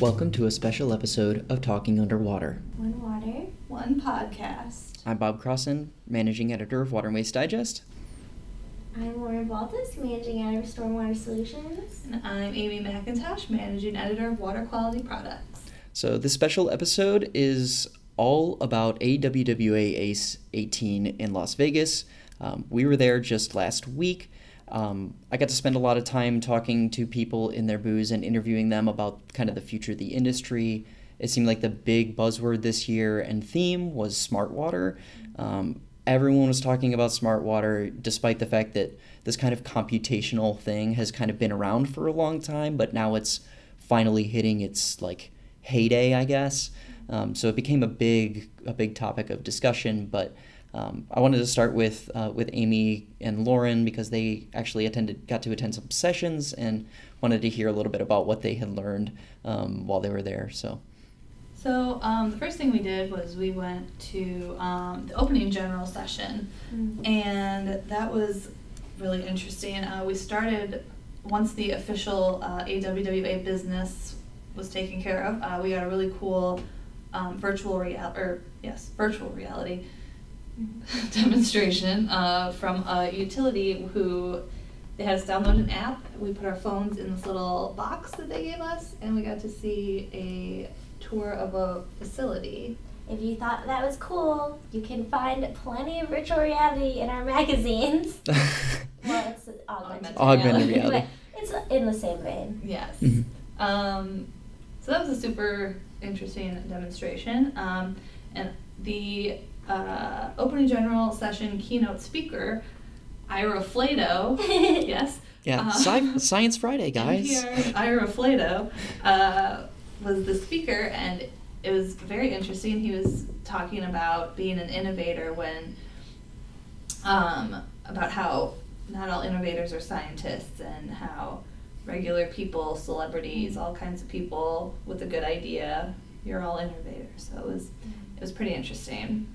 Welcome to a special episode of Talking Underwater. One water. One podcast. I'm Bob Crossen, managing editor of Water and Waste Digest. I'm Lauren Baltas, managing editor of Stormwater Solutions. And I'm Amy McIntosh, managing editor of Water Quality Products. So, this special episode is all about AWWA ACE 18 in Las Vegas. Um, we were there just last week. Um, I got to spend a lot of time talking to people in their booths and interviewing them about kind of the future of the industry. It seemed like the big buzzword this year and theme was smart water. Um, everyone was talking about smart water, despite the fact that this kind of computational thing has kind of been around for a long time, but now it's finally hitting its like heyday, I guess. Um, so it became a big a big topic of discussion, but um, I wanted to start with uh, with Amy and Lauren because they actually attended, got to attend some sessions, and wanted to hear a little bit about what they had learned um, while they were there. So, So um, the first thing we did was we went to um, the opening general session, Mm. and that was really interesting. Uh, we started once the official uh, AWWA business was taken care of. Uh, we got a really cool um, virtual real or yes virtual reality demonstration uh, from a utility who they had us download an app. We put our phones in this little box that they gave us, and we got to see a tour of a facility. If you thought that was cool, you can find plenty of virtual reality in our magazines. well, it's augmented, Augmented reality. reality. but it's in the same vein. Yes. Mhm. Um, so that was a super interesting demonstration. Um, and the uh, opening general session keynote speaker, Ira Flatow, yes. yeah, uh, Sci- Science Friday, guys. NPR's Ira Flatow uh, was the speaker, and it was very interesting. He was talking about being an innovator when, um, about how not all innovators are scientists, and how regular people, celebrities, all kinds of people with a good idea, you're all innovators. So it was, it was pretty interesting.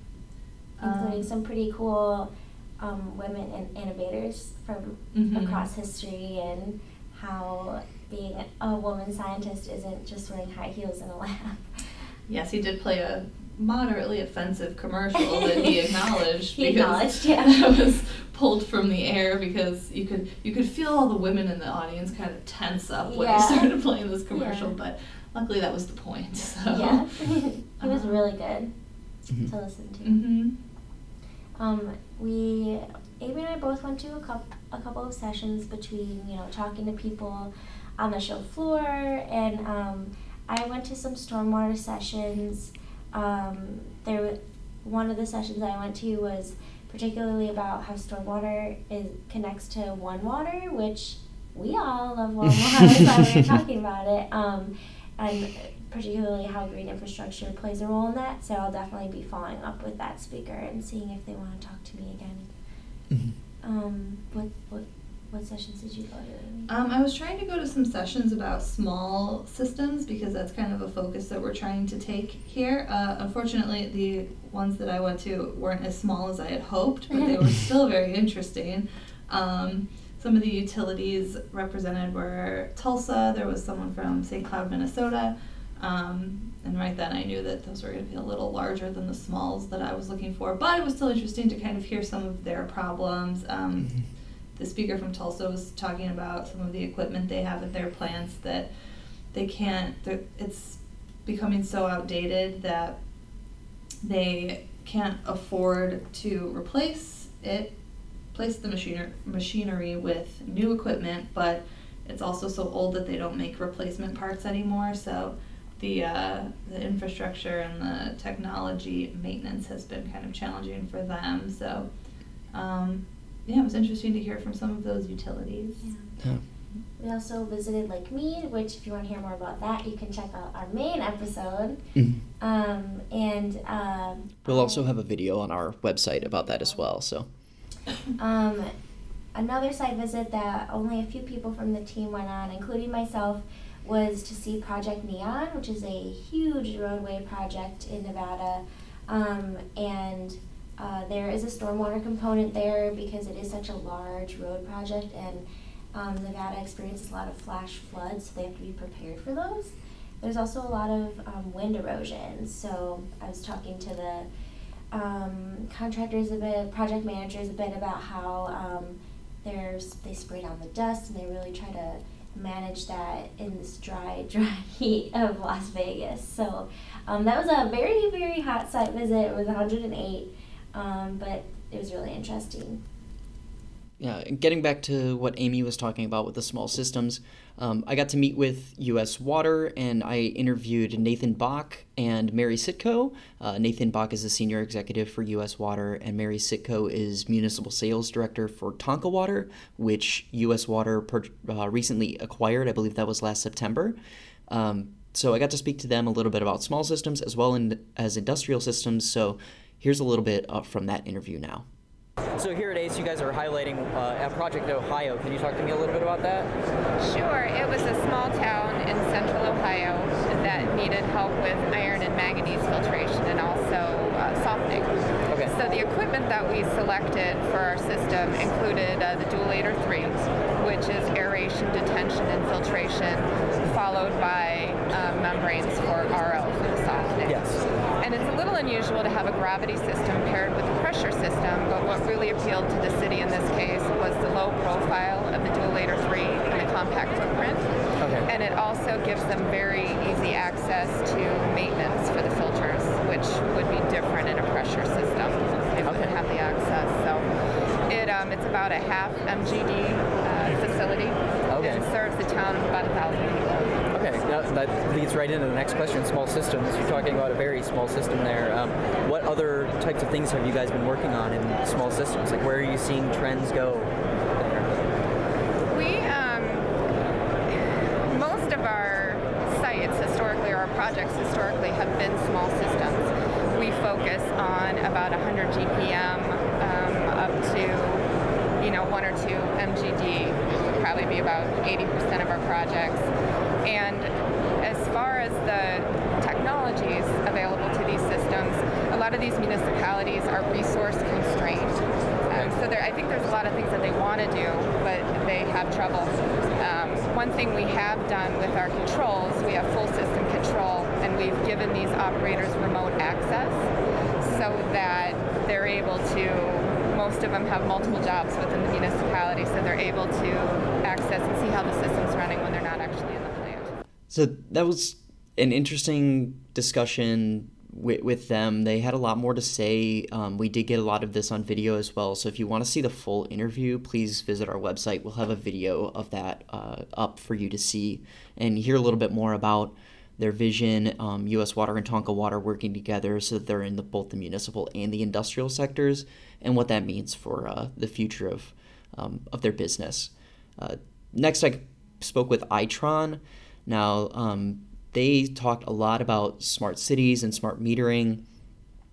Including Um, some pretty cool um, women and innovators from Mhm. across history and how being a woman scientist isn't just wearing high heels in a lab. Yes, he did play a moderately offensive commercial that he acknowledged. He because acknowledged, yeah. That was pulled from the air because you could you could feel all the women in the audience kind of tense up when Yeah. he started playing this commercial. Yeah. But luckily, that was the point. So. Yeah, he was Um, really good Mhm. to listen to. hmm Um, we, Amy and I both went to a couple, a couple of sessions between, you know, talking to people on the show floor, and um, I went to some stormwater sessions. Um, there, one of the sessions I went to was particularly about how stormwater is connects to one water, which we all love one water. We were talking about it. Um, and particularly how green infrastructure plays a role in that. So I'll definitely be following up with that speaker and seeing if they want to talk to me again. Mhm. Um, what what what sessions did you go to? Um, I was trying to go to some sessions about small systems because that's kind of a focus that we're trying to take here. Uh, unfortunately, the ones that I went to weren't as small as I had hoped, but they were still very interesting. Um, some of the utilities represented were Tulsa. There was someone from St. Cloud, Minnesota. Um, and right then I knew that those were going to be a little larger than the smalls that I was looking for. But it was still interesting to kind of hear some of their problems. Um, Mhm. the speaker from Tulsa was talking about some of the equipment they have at their plants that they can't. It's becoming so outdated that they can't afford to replace it, replace the machinery machinery with new equipment, but it's also so old that they don't make replacement parts anymore. So the uh, the infrastructure and the technology maintenance has been kind of challenging for them. So um, yeah, it was interesting to hear from some of those utilities. Yeah. Yeah. We also visited Lake Mead, which if you want to hear more about that, you can check out our main episode. Mhm. Um, and um, We'll also have a video on our website about that as well. So, Um, another site visit that only a few people from the team went on, including myself, was to see Project Neon, which is a huge roadway project in Nevada. Um, and uh, there is a stormwater component there because it is such a large road project, and um, Nevada experiences a lot of flash floods, so they have to be prepared for those. there's also a lot of um, wind erosion. So I was talking to the um, contractors a bit, project managers a bit about how um, there's they spray down the dust and they really try to manage that in this dry, dry heat of Las Vegas. So um, that was a very, very hot site visit. It was 108, um, but it was really interesting. Yeah, getting back to what Amy was talking about with the small systems, um, I got to meet with U.S. Water and I interviewed Nathan Bach and Mary Sitko. Uh, Nathan Bach is a senior executive for U.S. Water, and Mary Sitko is municipal sales director for Tonka Water, which U.S. Water per, uh, recently acquired. I believe that was last September. Um, so I got to speak to them a little bit about small systems as well in, as industrial systems. So here's a little bit from that interview now. So here at ACE, you guys are highlighting uh, a project in Ohio. Can you talk to me a little bit about that? Sure. It was a small town in central Ohio that needed help with iron and manganese filtration and also uh, softening. Okay. So the equipment that we selected for our system included uh, the Dualator 3, which is aeration, detention, and filtration, followed by uh, membranes for RO for the softening. Yes. It's a little unusual to have a gravity system paired with a pressure system, but what really appealed to the city in this case was the low profile of the Dualator 3 and the compact footprint. Okay. And it also gives them very easy access to maintenance for the filters, which would be different in a pressure system. They wouldn't have the access. So it, um, it's about a half MGD uh, facility Okay. and serves the town of about a thousand people. Now that leads right into the next question. Small systems. You're talking about a very small system there. Um, what other types of things have you guys been working on in small systems? Like, where are you seeing trends go? We, um, most of our sites historically, or our projects historically, have been small systems. We focus on about 100 GPM um, up to, you know, one or two MGD. Would probably be about 80% of our projects. And as far as the technologies available to these systems, a lot of these municipalities are resource constrained. Um, so there, I think there's a lot of things that they want to do, but they have trouble. Um, one thing we have done with our controls, we have full system control, and we've given these operators remote access so that they're able to. Most of them have multiple jobs within the municipality, so they're able to access and see how the system's running when they're not actually. So that was an interesting discussion with, with them. They had a lot more to say. Um, we did get a lot of this on video as well. So if you want to see the full interview, please visit our website. We'll have a video of that uh, up for you to see and hear a little bit more about their vision, um, U.S. Water and Tonka Water working together so that they're in the, both the municipal and the industrial sectors, and what that means for uh, the future of um, of their business. Uh, next, I spoke with Itron. Now, um, they talked a lot about smart cities and smart metering.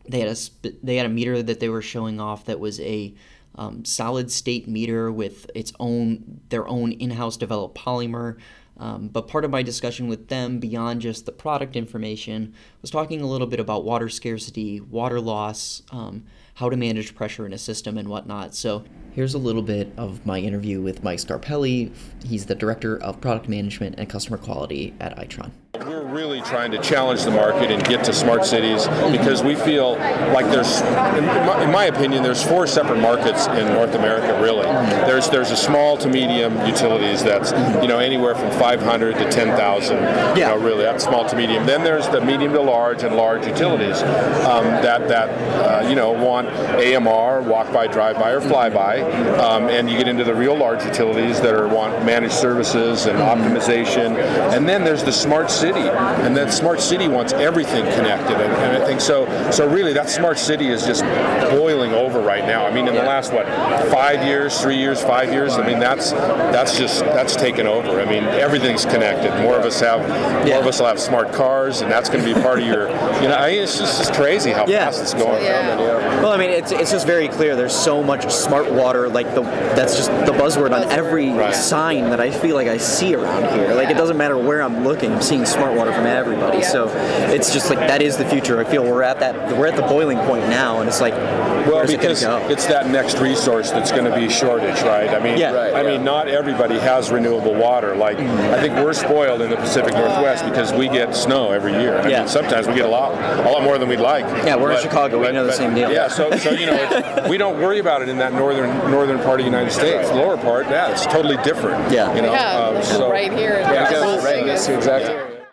They had a they had a meter that they were showing off that was a um, solid state meter with its own their own in-house developed polymer. Um, but part of my discussion with them, beyond just the product information, was talking a little bit about water scarcity, water loss, um, how to manage pressure in a system, and whatnot. So here's a little bit of my interview with Mike Scarpelli. He's the director of product management and customer quality at Itron. We're really trying to challenge the market and get to smart cities because we feel like there's, in my, in my opinion, there's four separate markets in North America. Really, there's there's a small to medium utilities that's you know anywhere from 500 to 10,000. You know, really that's small to medium. Then there's the medium to large and large utilities um, that that uh, you know want AMR, walk by, drive by, or fly by, um, and you get into the real large utilities that are want managed services and optimization, and then there's the smart city, and that smart city wants everything connected, and, and I think so. So really, that smart city is just boiling over right now. I mean, in the last what five years, three years, five years, I mean that's that's just that's taken over. I mean, everything's connected. More of us have more of us will have smart cars, and that's going to be part of your. You know, I mean, it's just it's crazy how Yeah. fast it's going. Yeah. Yeah. Well, I mean, it's, it's just very clear. There's so much smart water, like the that's just the buzzword on every Right. sign that I feel like I see around here. Like it doesn't matter where I'm looking, I'm seeing smart smart water from everybody. So it's just like that is the future. I feel we're at that we're at the boiling point now, and it's like Well, where's it gonna go? it's that next resource that's going to be shortage, right? I mean, Yeah. Right, I mean, not everybody has renewable water. Like, I think we're spoiled in the Pacific Northwest because we get snow every year. I Yeah. mean, sometimes we get a lot, a lot more than we'd like. Yeah, we're in Chicago. We know the same deal. Yeah, so, so you know, we don't worry about it in that northern northern part of the United States. The lower part, yeah, it's totally different. Yeah. you know, Yeah, um, so- right here in Yeah, Las right in Vegas. this exact area.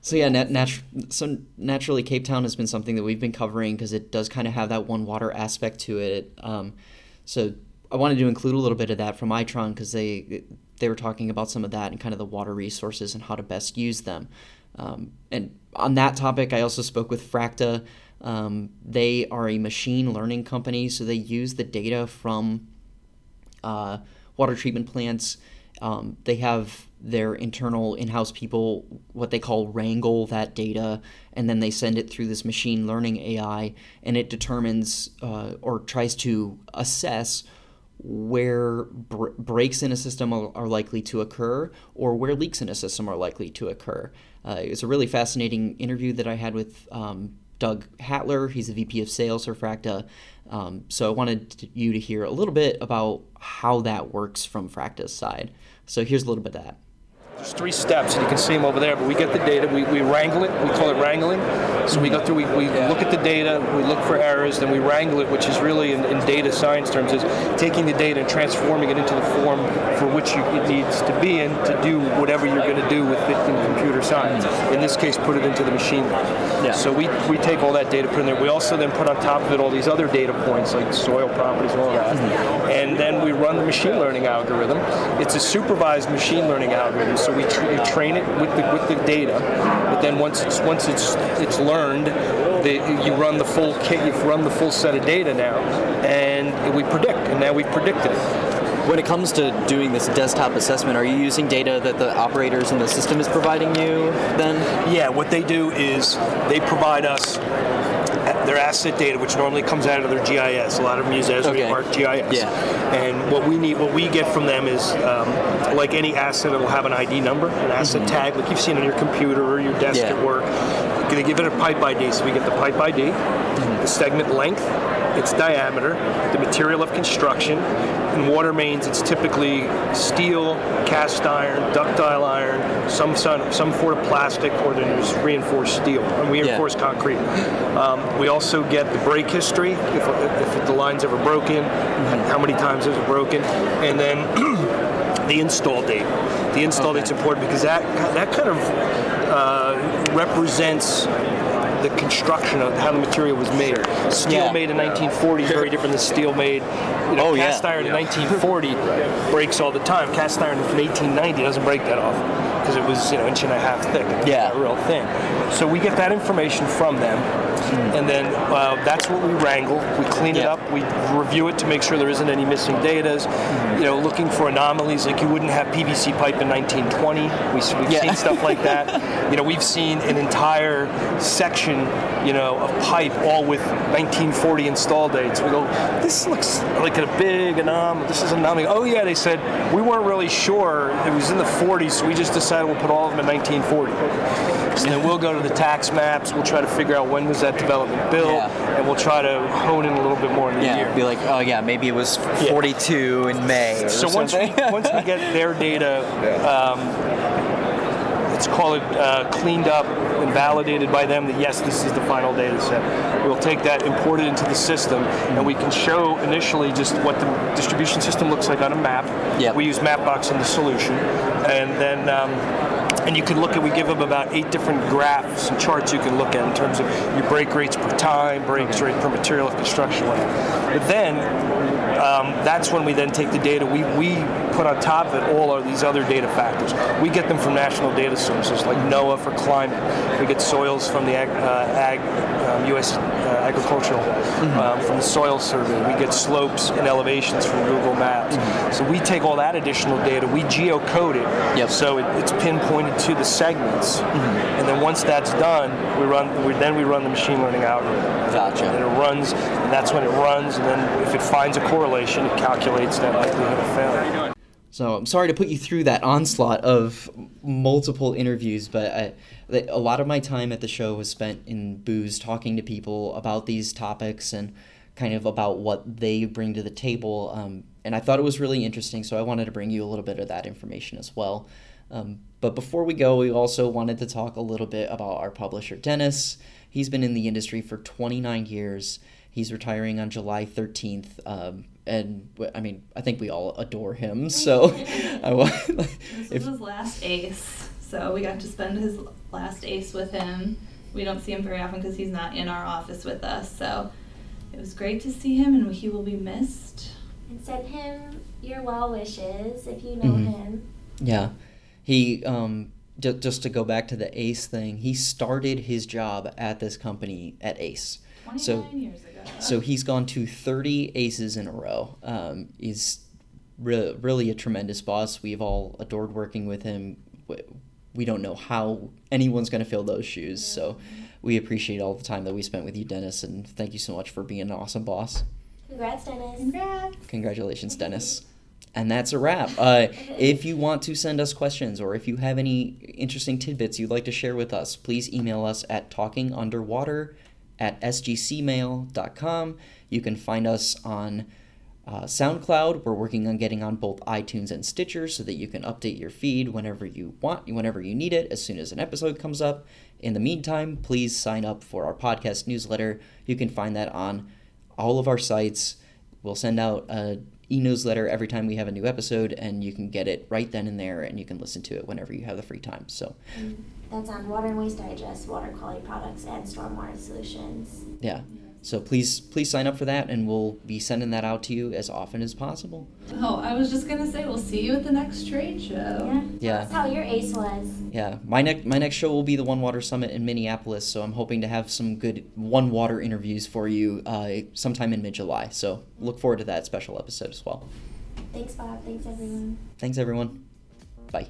So yeah, nat- nat- so naturally, Cape Town has been something that we've been covering because it does kind of have that one water aspect to it. Um, so I wanted to include a little bit of that from Itron because they they were talking about some of that and kind of the water resources and how to best use them. Um, and on that topic, I also spoke with Fracta. Um, they are a machine learning company, so they use the data from uh, water treatment plants. Um, they have their internal in-house people, what they call wrangle that data, and then they send it through this machine learning AI, and it determines uh, or tries to assess where br- breaks in a system are, are likely to occur or where leaks in a system are likely to occur. Uh, it was a really fascinating interview that I had with um, Doug Hatler. He's the VP of Sales for Fracta. Um, so I wanted to- you to hear a little bit about how that works from Fracta's side. So here's a little bit of that. There's three steps, and you can see them over there. But we get the data, we, we wrangle it. We call it wrangling. So we go through, we, we look at the data, we look for errors, then we wrangle it, which is really in, in data science terms is taking the data and transforming it into the form for which you, it needs to be in to do whatever you're going to do with it in computer science. In this case, put it into the machine. Yeah. So we, we take all that data, put it in there. We also then put on top of it all these other data points like soil properties and all that. And then we run the machine learning algorithm. It's a supervised machine learning algorithm. So we, tra- we train it with the with the data, but then once it's once it's it's learned, the, you run the full kit. You've run the full set of data now, and we predict. And now we've predicted it. When it comes to doing this desktop assessment, are you using data that the operators in the system is providing you then? Yeah, what they do is they provide us their asset data, which normally comes out of their GIS. A lot of them use Esri Okay. GIS. Yeah. And what we need, what we get from them is, um, like any asset, it'll have an ID number, an asset tag, like you've seen on your computer or your desk Mm-hmm. Yeah. at work. They give it a pipe ID, so we get the pipe ID, Mm-hmm. the segment length, its diameter, the material of construction. In water mains, it's typically steel, cast iron, ductile iron, some some, some form of plastic, or then there's reinforced steel and reinforced concrete. Um, we also get the break history, if, if the line's ever broken, how many times it broken, and then the install date. The install date's important because that that kind of uh, represents the construction of how the material was made. Steel Yeah. made in 1940 is very different than steel made. You know, Oh, yeah. cast iron in 1940 breaks all the time. Cast iron from 1890 doesn't break that often because it was you know inch and a half thick. Yeah. real thin. So we get that information from them, and then uh, that's what we wrangle. We clean it up. We review it to make sure there isn't any missing data. You know, looking for anomalies like you wouldn't have PVC pipe in 1920. We, we've Yeah. seen stuff like that. You know, we've seen an entire section, you know, of pipe all with 1940 install dates. We go, this looks like a big anomaly. This is an anomaly. Oh yeah, they said we weren't really sure. It was in the 40s, so we just decided we'll put all of them in 1940. So then we'll go to the tax maps. We'll try to figure out when was that development built, Yeah. and we'll try to hone in a little bit more in the Yeah, year. be like, oh yeah, maybe it was 42 in May. Or So once we, once we get their data, um, let's call it uh, cleaned up and validated by them that yes, this is the final data set. We'll take that, import it into the system, and we can show initially just what the distribution system looks like on a map. Yep. We use Mapbox in the solution, and then. Um, and you can look at, we give them about eight different graphs and charts you can look at in terms of your break rates per time, breaks rate per material of construction. But then um, that's when we then take the data. We, we put on top of it all of these other data factors. We get them from national data sources like NOAA for climate. We get soils from the ag, uh, ag um, U.S. Uh, agricultural um, from the soil survey. We get slopes and elevations from Google Maps. So we take all that additional data. We geocode it. Yep. So it, it's pinpointed to the segments, and then once that's done, we run. We, then we run the machine learning algorithm. Gotcha. And it runs, and that's when it runs. And then if it finds a correlation, it calculates that likelihood of failure. So I'm sorry to put you through that onslaught of multiple interviews, but I, a lot of my time at the show was spent in booze talking to people about these topics and kind of about what they bring to the table. Um, and I thought it was really interesting, so I wanted to bring you a little bit of that information as well. Um, but before we go, we also wanted to talk a little bit about our publisher, Dennis. He's been in the industry for 29 years. He's retiring on July 13th. Um, and I mean, I think we all adore him. So, I, this was his last ace. So we got to spend his last ace with him. We don't see him very often because he's not in our office with us. So it was great to see him, and he will be missed. And send him your well wishes if you know mm-hmm. him. Yeah, he um, d- just to go back to the Ace thing. He started his job at this company at Ace. so, years ago. So he's gone to 30 aces in a row. Um, he's re- really a tremendous boss. We've all adored working with him. We don't know how anyone's going to fill those shoes. So we appreciate all the time that we spent with you, Dennis, and thank you so much for being an awesome boss. Congrats, Dennis. Congrats. Congratulations, Dennis. And that's a wrap. Uh, if you want to send us questions or if you have any interesting tidbits you'd like to share with us, please email us at talkingunderwater at sgcmail.com. You can find us on uh, SoundCloud. We're working on getting on both iTunes and Stitcher so that you can update your feed whenever you want, whenever you need it, as soon as an episode comes up. In the meantime, please sign up for our podcast newsletter. You can find that on all of our sites. We'll send out a e-newsletter every time we have a new episode and you can get it right then and there and you can listen to it whenever you have the free time so. That's on water and waste digest water quality products and stormwater solutions. Yeah so please please sign up for that and we'll be sending that out to you as often as possible. Oh, I was just gonna say we'll see you at the next trade show. Yeah. Yeah. That's how your ace was. Yeah. My next my next show will be the One Water Summit in Minneapolis, so I'm hoping to have some good One Water interviews for you uh, sometime in mid July. So look forward to that special episode as well. Thanks, Bob. Thanks everyone. Thanks everyone. Bye.